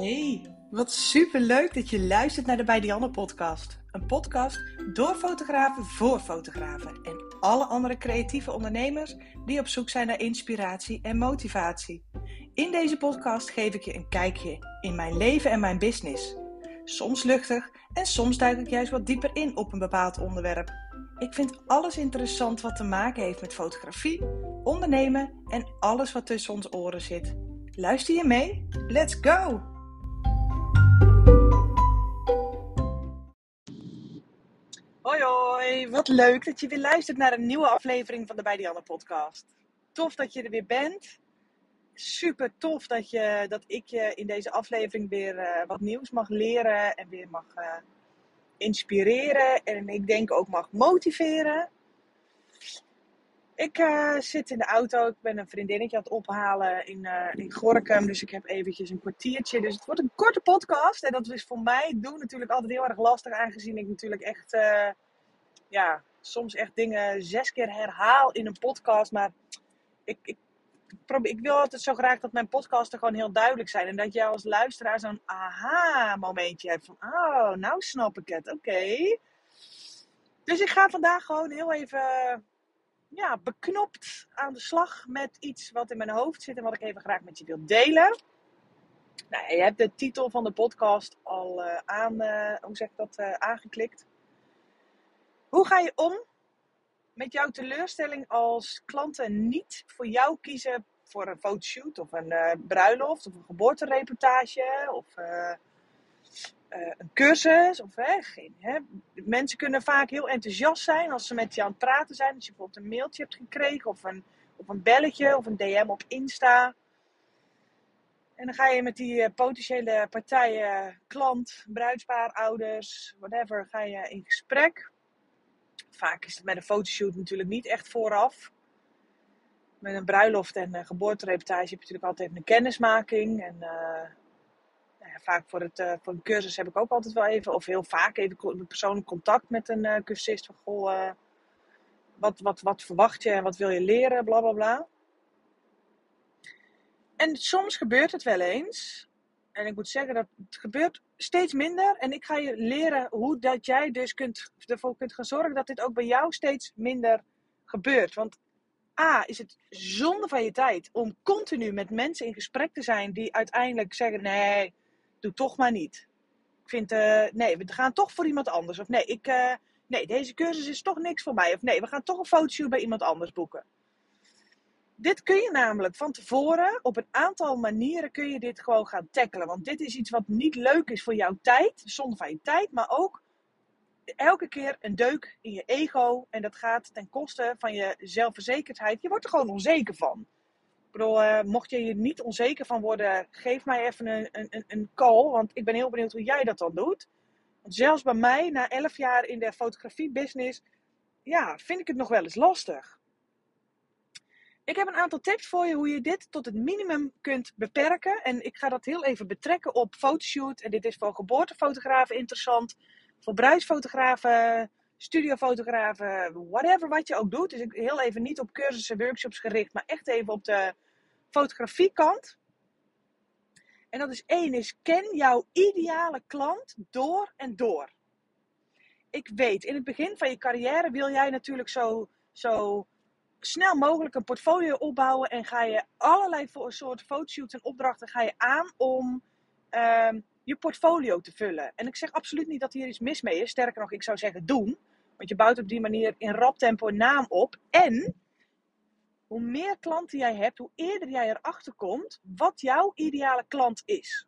Hey, wat super leuk dat je luistert naar de Bij Dianne podcast. Een podcast door fotografen voor fotografen en alle andere creatieve ondernemers die op zoek zijn naar inspiratie en motivatie. In deze podcast geef ik je een kijkje in mijn leven en mijn business. Soms luchtig en soms duik ik juist wat dieper in op een bepaald onderwerp. Ik vind alles interessant wat te maken heeft met fotografie, ondernemen en alles wat tussen ons oren zit. Luister je mee? Let's go! Hoi wat leuk dat je weer luistert naar een nieuwe aflevering van de Bij Dianne podcast. Tof dat je er weer bent. Super tof dat, je, dat ik je in deze aflevering weer uh, wat nieuws mag leren en weer mag uh, inspireren. En ik denk ook mag motiveren. Ik uh, zit in de auto. Ik ben een vriendinnetje aan het ophalen in, in Gorkum. Dus ik heb eventjes een kwartiertje. Dus het wordt een korte podcast. En dat is voor mij doen natuurlijk altijd heel erg lastig. Aangezien ik natuurlijk echt, ja, soms echt dingen zes keer herhaal in een podcast. Maar ik, ik, probeer, ik wil altijd zo graag dat mijn podcasten gewoon heel duidelijk zijn. En dat jij als luisteraar zo'n aha momentje hebt. Van, oh, nou snap ik het. Oké. Dus ik ga vandaag gewoon heel even ja, beknopt aan de slag met iets wat in mijn hoofd zit en wat ik even graag met je wil delen. Nou, je hebt de titel van de podcast al uh, aan, uh, hoe zeg ik dat, uh, aangeklikt. Hoe ga je om met jouw teleurstelling als klanten niet voor jou kiezen voor een fotoshoot of een bruiloft of een geboortereportage of uh, een cursus. Of, geen, hè. Mensen kunnen vaak heel enthousiast zijn als ze met je aan het praten zijn. Als je bijvoorbeeld een mailtje hebt gekregen of een, of een belletje of een DM op Insta. En dan ga je met die potentiële partijen, klant, bruidspaar, ouders, whatever, ga je in gesprek. Vaak is het met een fotoshoot natuurlijk niet echt vooraf. Met een bruiloft en een geboortereportage heb je natuurlijk altijd een kennismaking. En uh, vaak voor, het, uh, voor een cursus heb ik ook altijd wel even, of heel vaak even persoonlijk contact met een uh, cursist. Van goh, wat, wat, wat verwacht je en wat wil je leren, bla bla bla. En soms gebeurt het wel eens. En ik moet zeggen dat het gebeurt steeds minder. En ik ga je leren hoe dat jij dus kunt, ervoor kunt gaan zorgen dat dit ook bij jou steeds minder gebeurt. Want A, is het zonde van je tijd om continu met mensen in gesprek te zijn die uiteindelijk zeggen: nee, doe toch maar niet. Ik vind, uh, nee, we gaan toch voor iemand anders. Of nee, ik, uh, nee, deze cursus is toch niks voor mij. Of nee, we gaan toch een fotoshoot bij iemand anders boeken. Dit kun je namelijk van tevoren, op een aantal manieren kun je dit gewoon gaan tackelen. Want dit is iets wat niet leuk is voor jouw tijd, zonder van je tijd, maar ook elke keer een deuk in je ego. En dat gaat ten koste van je zelfverzekerdheid. Je wordt er gewoon onzeker van. Ik bedoel, uh, mocht je je niet onzeker van worden, geef mij even een, een, een call. Want ik ben heel benieuwd hoe jij dat dan doet. Want zelfs bij mij, na 11 jaar in de fotografie-business, ja, vind ik het nog wel eens lastig. Ik heb een aantal tips voor je hoe je dit tot het minimum kunt beperken. En ik ga dat heel even betrekken op fotoshoot. En dit is voor geboortefotografen interessant. Voor bruidsfotografen, studiofotografen, whatever wat je ook doet. Dus ik heel even niet op cursussen, workshops gericht, maar echt even op de fotografiekant. En dat is één, is ken jouw ideale klant door en door. Ik weet, in het begin van je carrière wil jij natuurlijk zo, zo snel mogelijk een portfolio opbouwen en ga je allerlei soorten fotoshoots en opdrachten ga je aan om um, je portfolio te vullen. En ik zeg absoluut niet dat hier iets mis mee is. Sterker nog, ik zou zeggen doen. Want je bouwt op die manier in rap tempo een naam op. En hoe meer klanten jij hebt, hoe eerder jij erachter komt wat jouw ideale klant is.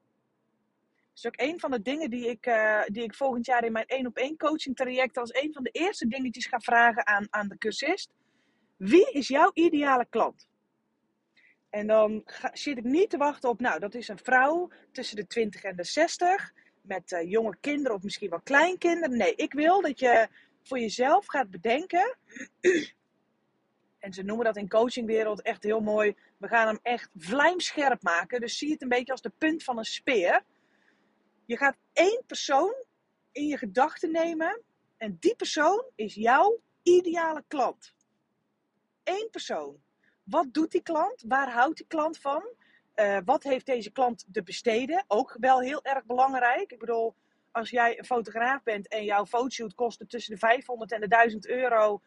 Dat is ook een van de dingen die ik, uh, die ik volgend jaar in mijn één op één coaching traject als een van de eerste dingetjes ga vragen aan, aan de cursist. Wie is jouw ideale klant? En dan ga, zit ik niet te wachten op, nou, dat is een vrouw tussen de 20 en de 60 met uh, jonge kinderen of misschien wel kleinkinderen. Nee, ik wil dat je voor jezelf gaat bedenken. En ze noemen dat in coachingwereld echt heel mooi. We gaan hem echt vlijmscherp maken. Dus zie het een beetje als de punt van een speer. Je gaat één persoon in je gedachten nemen. En die persoon is jouw ideale klant. Eén persoon. Wat doet die klant? Waar houdt die klant van? eh, wat heeft deze klant te besteden? Ook wel heel erg belangrijk. Ik bedoel, als jij een fotograaf bent en jouw fotoshoot kostte tussen de 500 en de 1000 euro.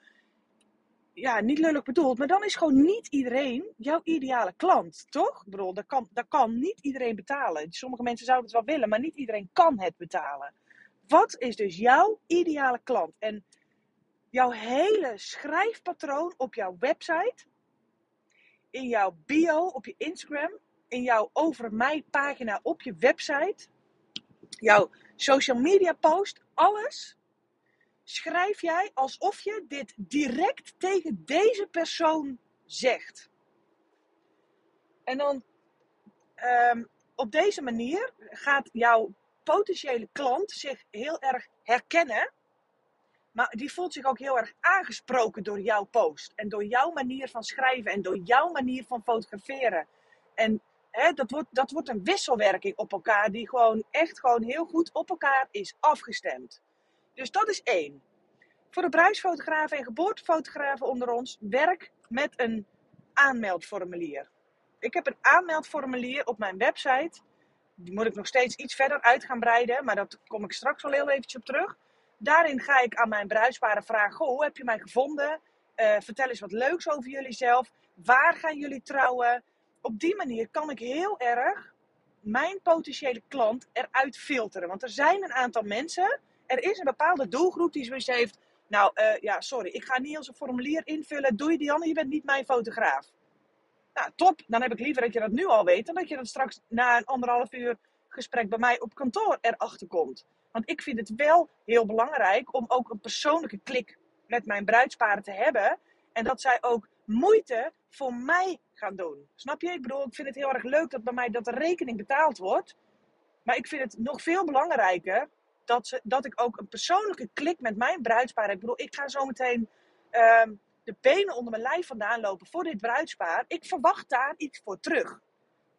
Ja, niet lullig bedoeld, maar dan is gewoon niet iedereen jouw ideale klant, toch? Ik bedoel, dat kan, dat kan niet iedereen betalen. Sommige mensen zouden het wel willen, maar niet iedereen kan het betalen. Wat is dus jouw ideale klant? En jouw hele schrijfpatroon op jouw website, in jouw bio op je Instagram, in jouw over mij pagina op je website, jouw social media post, alles schrijf jij alsof je dit direct tegen deze persoon zegt. En dan um, op deze manier gaat jouw potentiële klant zich heel erg herkennen. Maar die voelt zich ook heel erg aangesproken door jouw post. En door jouw manier van schrijven en door jouw manier van fotograferen. En hè, dat, wordt, dat wordt een wisselwerking op elkaar die gewoon echt gewoon heel goed op elkaar is afgestemd. Dus dat is één. Voor de bruisfotografen en geboortefotografen onder ons, werk met een aanmeldformulier. Ik heb een aanmeldformulier op mijn website. Die moet ik nog steeds iets verder uit gaan breiden, maar daar kom ik straks wel heel eventjes op terug. Daarin ga ik aan mijn bruisparen vragen: hoe heb je mij gevonden? Uh, vertel eens wat leuks over jullie zelf. Waar gaan jullie trouwen? Op die manier kan ik heel erg mijn potentiële klant eruit filteren. Want er zijn een aantal mensen, er is een bepaalde doelgroep die zoiets heeft. Nou, uh, ja, sorry, ik ga niet als een formulier invullen. Doe je Dianne, je bent niet mijn fotograaf. Nou, top. Dan heb ik liever dat je dat nu al weet, dan dat je dat straks na een anderhalf uur gesprek bij mij op kantoor erachter komt. Want ik vind het wel heel belangrijk om ook een persoonlijke klik met mijn bruidsparen te hebben. En dat zij ook moeite voor mij gaan doen. Snap je? Ik bedoel, ik vind het heel erg leuk dat bij mij dat de rekening betaald wordt. Maar ik vind het nog veel belangrijker dat, ze, dat ik ook een persoonlijke klik met mijn bruidspaar heb. Ik bedoel, ik ga zo meteen uh, de benen onder mijn lijf vandaan lopen voor dit bruidspaar. Ik verwacht daar iets voor terug.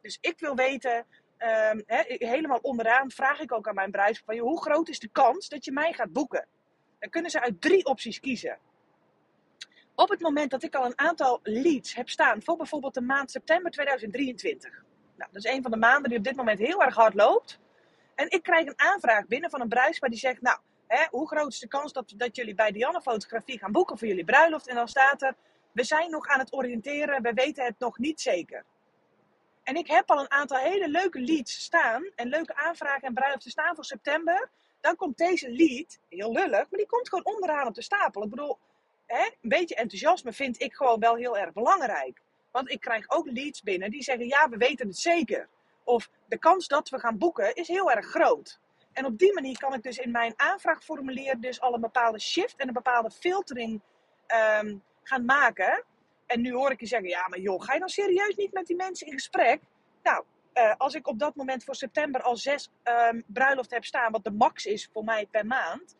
Dus ik wil weten, um, helemaal onderaan vraag ik ook aan mijn bruidspaar, hoe groot is de kans dat je mij gaat boeken? Dan kunnen ze uit drie opties kiezen. Op het moment dat ik al een aantal leads heb staan voor bijvoorbeeld de maand september 2023. Nou, dat is een van de maanden die op dit moment heel erg hard loopt. En ik krijg een aanvraag binnen van een bruidspaar die zegt, nou, hè, hoe groot is de kans dat, dat jullie bij Dianne Fotografie gaan boeken voor jullie bruiloft? En dan staat er, we zijn nog aan het oriënteren, we weten het nog niet zeker. En ik heb al een aantal hele leuke leads staan en leuke aanvragen en bruiloften staan voor september. Dan komt deze lead, heel lullig, maar die komt gewoon onderaan op de stapel. Ik bedoel, hè, een beetje enthousiasme vind ik gewoon wel heel erg belangrijk. Want ik krijg ook leads binnen die zeggen, ja, we weten het zeker. Of de kans dat we gaan boeken is heel erg groot. En op die manier kan ik dus in mijn aanvraagformulier dus al een bepaalde shift en een bepaalde filtering um, gaan maken. En nu hoor ik je zeggen, ja maar joh, ga je dan serieus niet met die mensen in gesprek? Nou, uh, als ik op dat moment voor september al zes um, bruiloften heb staan, wat de max is voor mij per maand,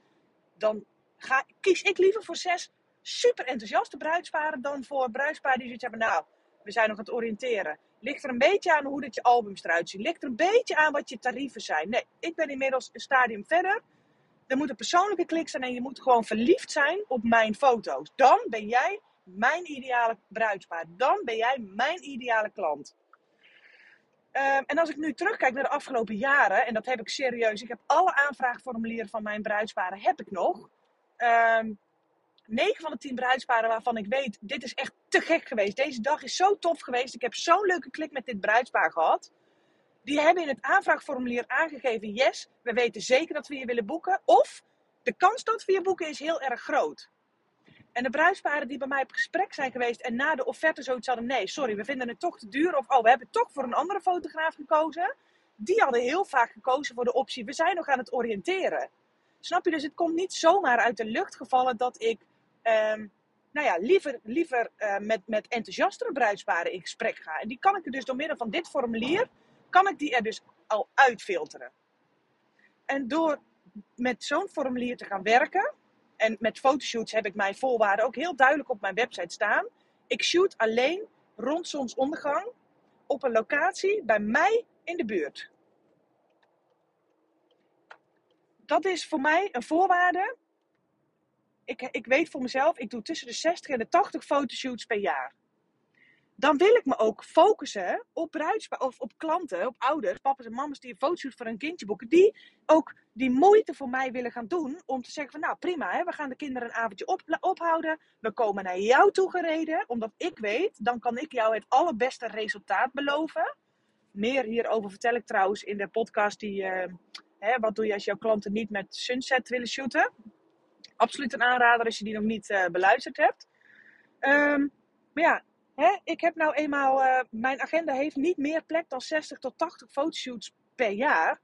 dan ga, kies ik liever voor zes super enthousiaste bruidsparen dan voor bruidsparen die zoiets hebben, nou, we zijn nog aan het oriënteren. Ligt er een beetje aan hoe dat je albums eruit zien. Ligt er een beetje aan wat je tarieven zijn. Nee, ik ben inmiddels een stadium verder. Er moet een persoonlijke klik zijn en je moet gewoon verliefd zijn op mijn foto's. Dan ben jij mijn ideale bruidspaar. Dan ben jij mijn ideale klant. Um, en als ik nu terugkijk naar de afgelopen jaren, en dat heb ik serieus, ik heb alle aanvraagformulieren van mijn bruidsparen heb ik nog. Um, 9 van de 10 bruidsparen waarvan ik weet, dit is echt te gek geweest. Deze dag is zo tof geweest. Ik heb zo'n leuke klik met dit bruidspaar gehad. Die hebben in het aanvraagformulier aangegeven, yes, we weten zeker dat we je willen boeken. Of, de kans dat we je boeken is heel erg groot. En de bruidsparen die bij mij op gesprek zijn geweest en na de offerte zoiets hadden, nee, sorry, we vinden het toch te duur. Of, oh, we hebben toch voor een andere fotograaf gekozen. Die hadden heel vaak gekozen voor de optie, we zijn nog aan het oriënteren. Snap je? Dus het komt niet zomaar uit de lucht gevallen dat ik um, nou ja, liever, liever uh, met, met enthousiastere bruidsparen in gesprek ga. En die kan ik er dus door middel van dit formulier, kan ik die er dus al uitfilteren. En door met zo'n formulier te gaan werken, en met fotoshoots heb ik mijn voorwaarden ook heel duidelijk op mijn website staan. Ik shoot alleen rond zonsondergang op een locatie bij mij in de buurt. Dat is voor mij een voorwaarde ik, ik weet voor mezelf, ik doe tussen de 60 en de 80 fotoshoots per jaar. Dan wil ik me ook focussen op bruidspaar of op klanten, op ouders, papa's en mama's die een fotoshoot voor een kindje boeken, die ook die moeite voor mij willen gaan doen om te zeggen van nou prima, hè, we gaan de kinderen een avondje op, ophouden, we komen naar jou toe gereden, omdat ik weet, dan kan ik jou het allerbeste resultaat beloven. Meer hierover vertel ik trouwens in de podcast die, uh, hè, wat doe je als jouw klanten niet met Sunset willen shooten. Absoluut een aanrader als je die nog niet uh, beluisterd hebt. Um, maar ja, Hè, ik heb nou eenmaal, uh, mijn agenda heeft niet meer plek dan 60 tot 80 fotoshoots per jaar.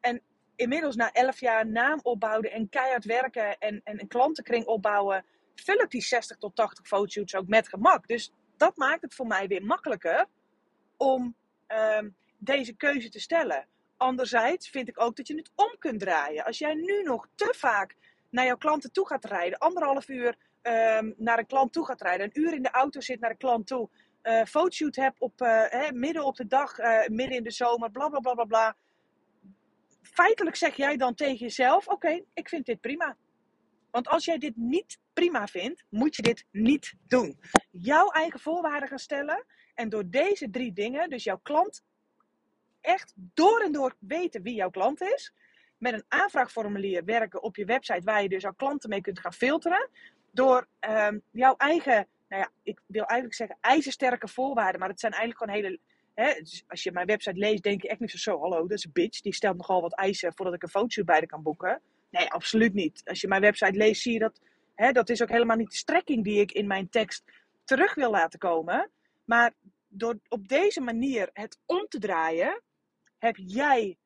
En inmiddels na 11 jaar naam opbouwen en keihard werken en, en een klantenkring opbouwen, vul ik die 60 tot 80 fotoshoots ook met gemak. Dus dat maakt het voor mij weer makkelijker om um, deze keuze te stellen. Anderzijds vind ik ook dat je het om kunt draaien. Als jij nu nog te vaak naar jouw klanten toe gaat rijden, anderhalf uur um, naar een klant toe gaat rijden, een uur in de auto zit naar een klant toe, uh, fotoshoot heb op, uh, midden op de dag, uh, midden in de zomer, bla bla bla bla bla. Feitelijk zeg jij dan tegen jezelf: Oké, ik vind dit prima. Want als jij dit niet prima vindt, moet je dit niet doen. Jouw eigen voorwaarden gaan stellen. En door deze drie dingen, dus jouw klant echt door en door weten wie jouw klant is. Met een aanvraagformulier werken op je website waar je dus al klanten mee kunt gaan filteren door um, jouw eigen, nou ja, ik wil eigenlijk zeggen ijzersterke voorwaarden, maar het zijn eigenlijk gewoon hele. Hè, dus als je mijn website leest, denk je echt niet zo, hallo, dat is een bitch, die stelt nogal wat eisen voordat ik een fotoshoot bij de kan boeken. Nee, absoluut niet. Als je mijn website leest, zie je dat, hè, dat is ook helemaal niet de strekking die ik in mijn tekst terug wil laten komen. Maar door op deze manier het om te draaien, heb jij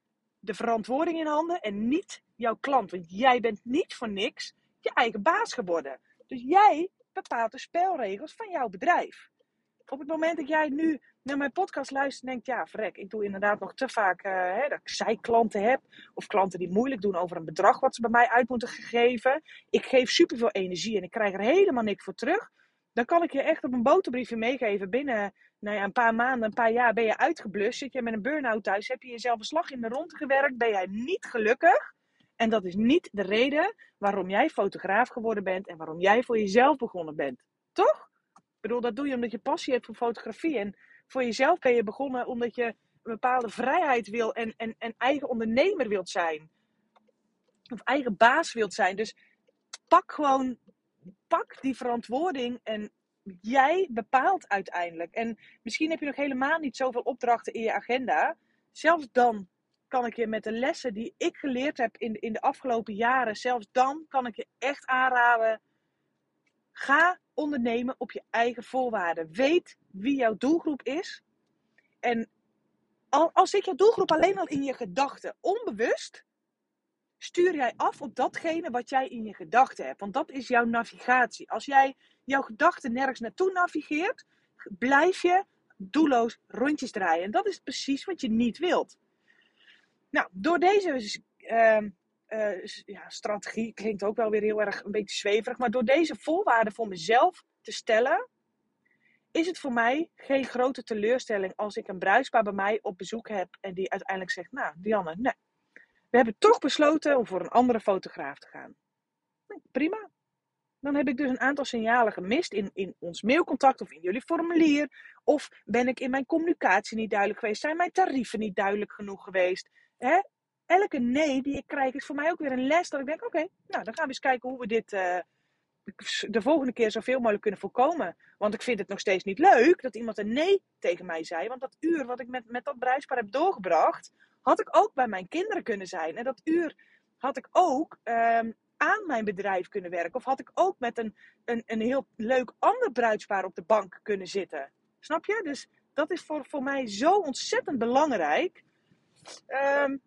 de verantwoording in handen en niet jouw klant. Want jij bent niet voor niks je eigen baas geworden. Dus jij bepaalt de spelregels van jouw bedrijf. Op het moment dat jij nu naar mijn podcast luistert en denkt, ja, vrek, ik doe inderdaad nog te vaak uh, hè, dat ik zijklanten heb. Of klanten die moeilijk doen over een bedrag wat ze bij mij uit moeten geven. Ik geef superveel energie en ik krijg er helemaal niks voor terug. Dan kan ik je echt op een boterbriefje meegeven. Binnen nou ja, een paar maanden, een paar jaar ben je uitgeblust. Zit je met een burn-out thuis, heb je jezelf een slag in de rond gewerkt. Ben jij niet gelukkig. En dat is niet de reden waarom jij fotograaf geworden bent en waarom jij voor jezelf begonnen bent. Toch? Ik bedoel, dat doe je omdat je passie hebt voor fotografie. En voor jezelf ben je begonnen omdat je een bepaalde vrijheid wil en, en, en eigen ondernemer wilt zijn. Of eigen baas wilt zijn. Dus pak gewoon, pak die verantwoording en jij bepaalt uiteindelijk. En misschien heb je nog helemaal niet zoveel opdrachten in je agenda. Zelfs dan kan ik je met de lessen die ik geleerd heb in, in de afgelopen jaren, zelfs dan kan ik je echt aanraden. Ga ondernemen op je eigen voorwaarden. Weet wie jouw doelgroep is. En al, al zit jouw doelgroep alleen al in je gedachten, onbewust, stuur jij af op datgene wat jij in je gedachten hebt. Want dat is jouw navigatie. Als jij jouw gedachten nergens naartoe navigeert, blijf je doelloos rondjes draaien. En dat is precies wat je niet wilt. Nou, door deze uh, uh, ja, strategie, klinkt ook wel weer heel erg een beetje zweverig, maar door deze voorwaarden voor mezelf te stellen, is het voor mij geen grote teleurstelling als ik een bruisbaar bij mij op bezoek heb en die uiteindelijk zegt, nou Dianne, nee, we hebben toch besloten om voor een andere fotograaf te gaan. Prima. Dan heb ik dus een aantal signalen gemist in, in ons mailcontact of in jullie formulier. Of ben ik in mijn communicatie niet duidelijk geweest? Zijn mijn tarieven niet duidelijk genoeg geweest? hè, elke nee die ik krijg is voor mij ook weer een les. Dat ik denk, oké, nou dan gaan we eens kijken hoe we dit uh, de volgende keer zoveel mogelijk kunnen voorkomen. Want ik vind het nog steeds niet leuk dat iemand een nee tegen mij zei. Want dat uur wat ik met, met dat bruispaar heb doorgebracht, had ik ook bij mijn kinderen kunnen zijn. En dat uur had ik ook um, aan mijn bedrijf kunnen werken. Of had ik ook met een, een, een heel leuk ander bruidspaar op de bank kunnen zitten. Snap je? Dus dat is voor, voor mij zo ontzettend belangrijk. Um,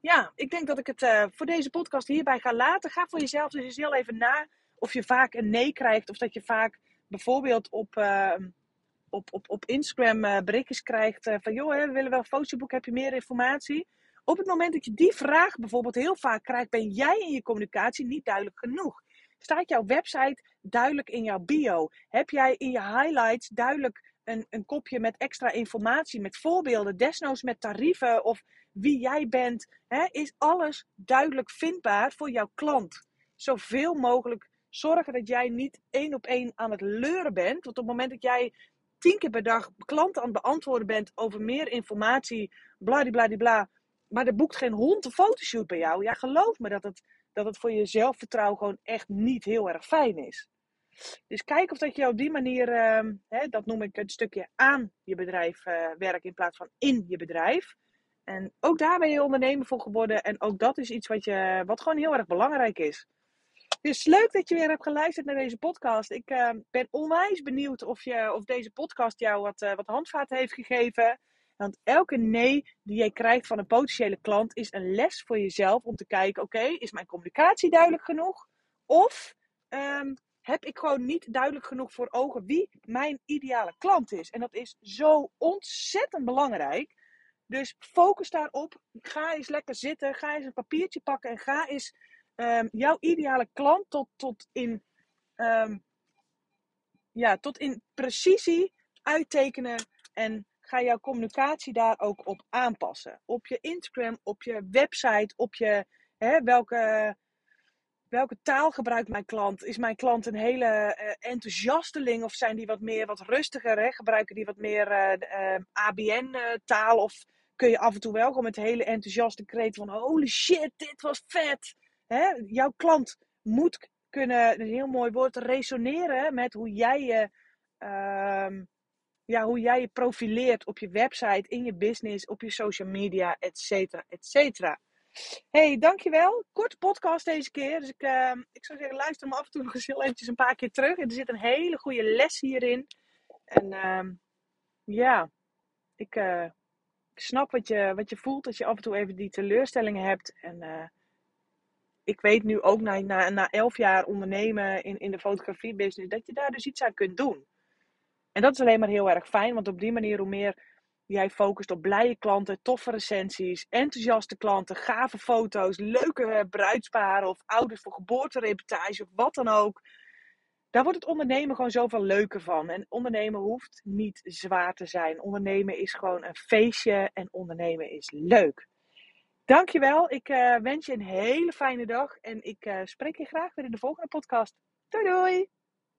ja, ik denk dat ik het uh, voor deze podcast hierbij ga laten. Ga voor jezelf dus eens heel even na of je vaak een nee krijgt. Of dat je vaak bijvoorbeeld op, uh, op, op, op Instagram uh, berichtjes krijgt uh, van... joh, hè, we willen wel een fotoboek, heb je meer informatie? Op het moment dat je die vraag bijvoorbeeld heel vaak krijgt... ben jij in je communicatie niet duidelijk genoeg. Staat jouw website duidelijk in jouw bio? Heb jij in je highlights duidelijk een, een kopje met extra informatie, met voorbeelden, desnoods met tarieven of wie jij bent, hè, is alles duidelijk vindbaar voor jouw klant. Zoveel mogelijk zorgen dat jij niet één op één aan het leuren bent. Want op het moment dat jij tien keer per dag klanten aan het beantwoorden bent over meer informatie, bladibladibla, maar er boekt geen hond een fotoshoot bij jou. Ja, geloof me dat het, dat het voor je zelfvertrouwen gewoon echt niet heel erg fijn is. Dus kijk of dat je op die manier, ehm, hè, dat noem ik een stukje aan je bedrijf uh, werkt in plaats van in je bedrijf. En ook daar ben je ondernemer voor geworden. En ook dat is iets wat, je, wat gewoon heel erg belangrijk is. Dus leuk dat je weer hebt geluisterd naar deze podcast. Ik uh, ben onwijs benieuwd of, je, of deze podcast jou wat, uh, wat handvaten heeft gegeven. Want elke nee die jij krijgt van een potentiële klant is een les voor jezelf om te kijken: oké, is mijn communicatie duidelijk genoeg? Of um, heb ik gewoon niet duidelijk genoeg voor ogen wie mijn ideale klant is? En dat is zo ontzettend belangrijk. Dus focus daarop. Ga eens lekker zitten. Ga eens een papiertje pakken en ga eens um, jouw ideale klant tot, tot, in, um, ja, tot in precisie uittekenen. En ga jouw communicatie daar ook op aanpassen. Op je Instagram, op je website, op je hè, welke, welke taal gebruikt mijn klant? Is mijn klant een hele uh, enthousiasteling of zijn die wat meer wat rustiger? Gebruiken die wat meer uh, uh, ABN-taal? Of kun je af en toe wel gewoon met hele enthousiaste kreet van holy shit, dit was vet. Hè? Jouw klant moet kunnen, een heel mooi woord, resoneren met hoe jij je, uh, ja, hoe jij je profileert op je website, in je business, op je social media, et cetera, et cetera. Hey, dankjewel. Korte podcast deze keer. Dus ik, uh, ik zou zeggen, luister me af en toe nog eens een paar keer terug. Er zit een hele goede les hierin. En uh, ja, ik, uh, ik snap wat je, wat je voelt als je af en toe even die teleurstellingen hebt. En uh, ik weet nu ook na, na, na elf jaar ondernemen in, in de fotografiebusiness, dat je daar dus iets aan kunt doen. En dat is alleen maar heel erg fijn, want op die manier hoe meer jij focust op blije klanten, toffe recensies, enthousiaste klanten, gave foto's, leuke bruidsparen of ouders voor geboortereportage of wat dan ook. Daar wordt het ondernemen gewoon zoveel leuker van. En ondernemen hoeft niet zwaar te zijn. Ondernemen is gewoon een feestje en ondernemen is leuk. Dankjewel. Ik uh, wens je een hele fijne dag en ik uh, spreek je graag weer in de volgende podcast. Doei doei!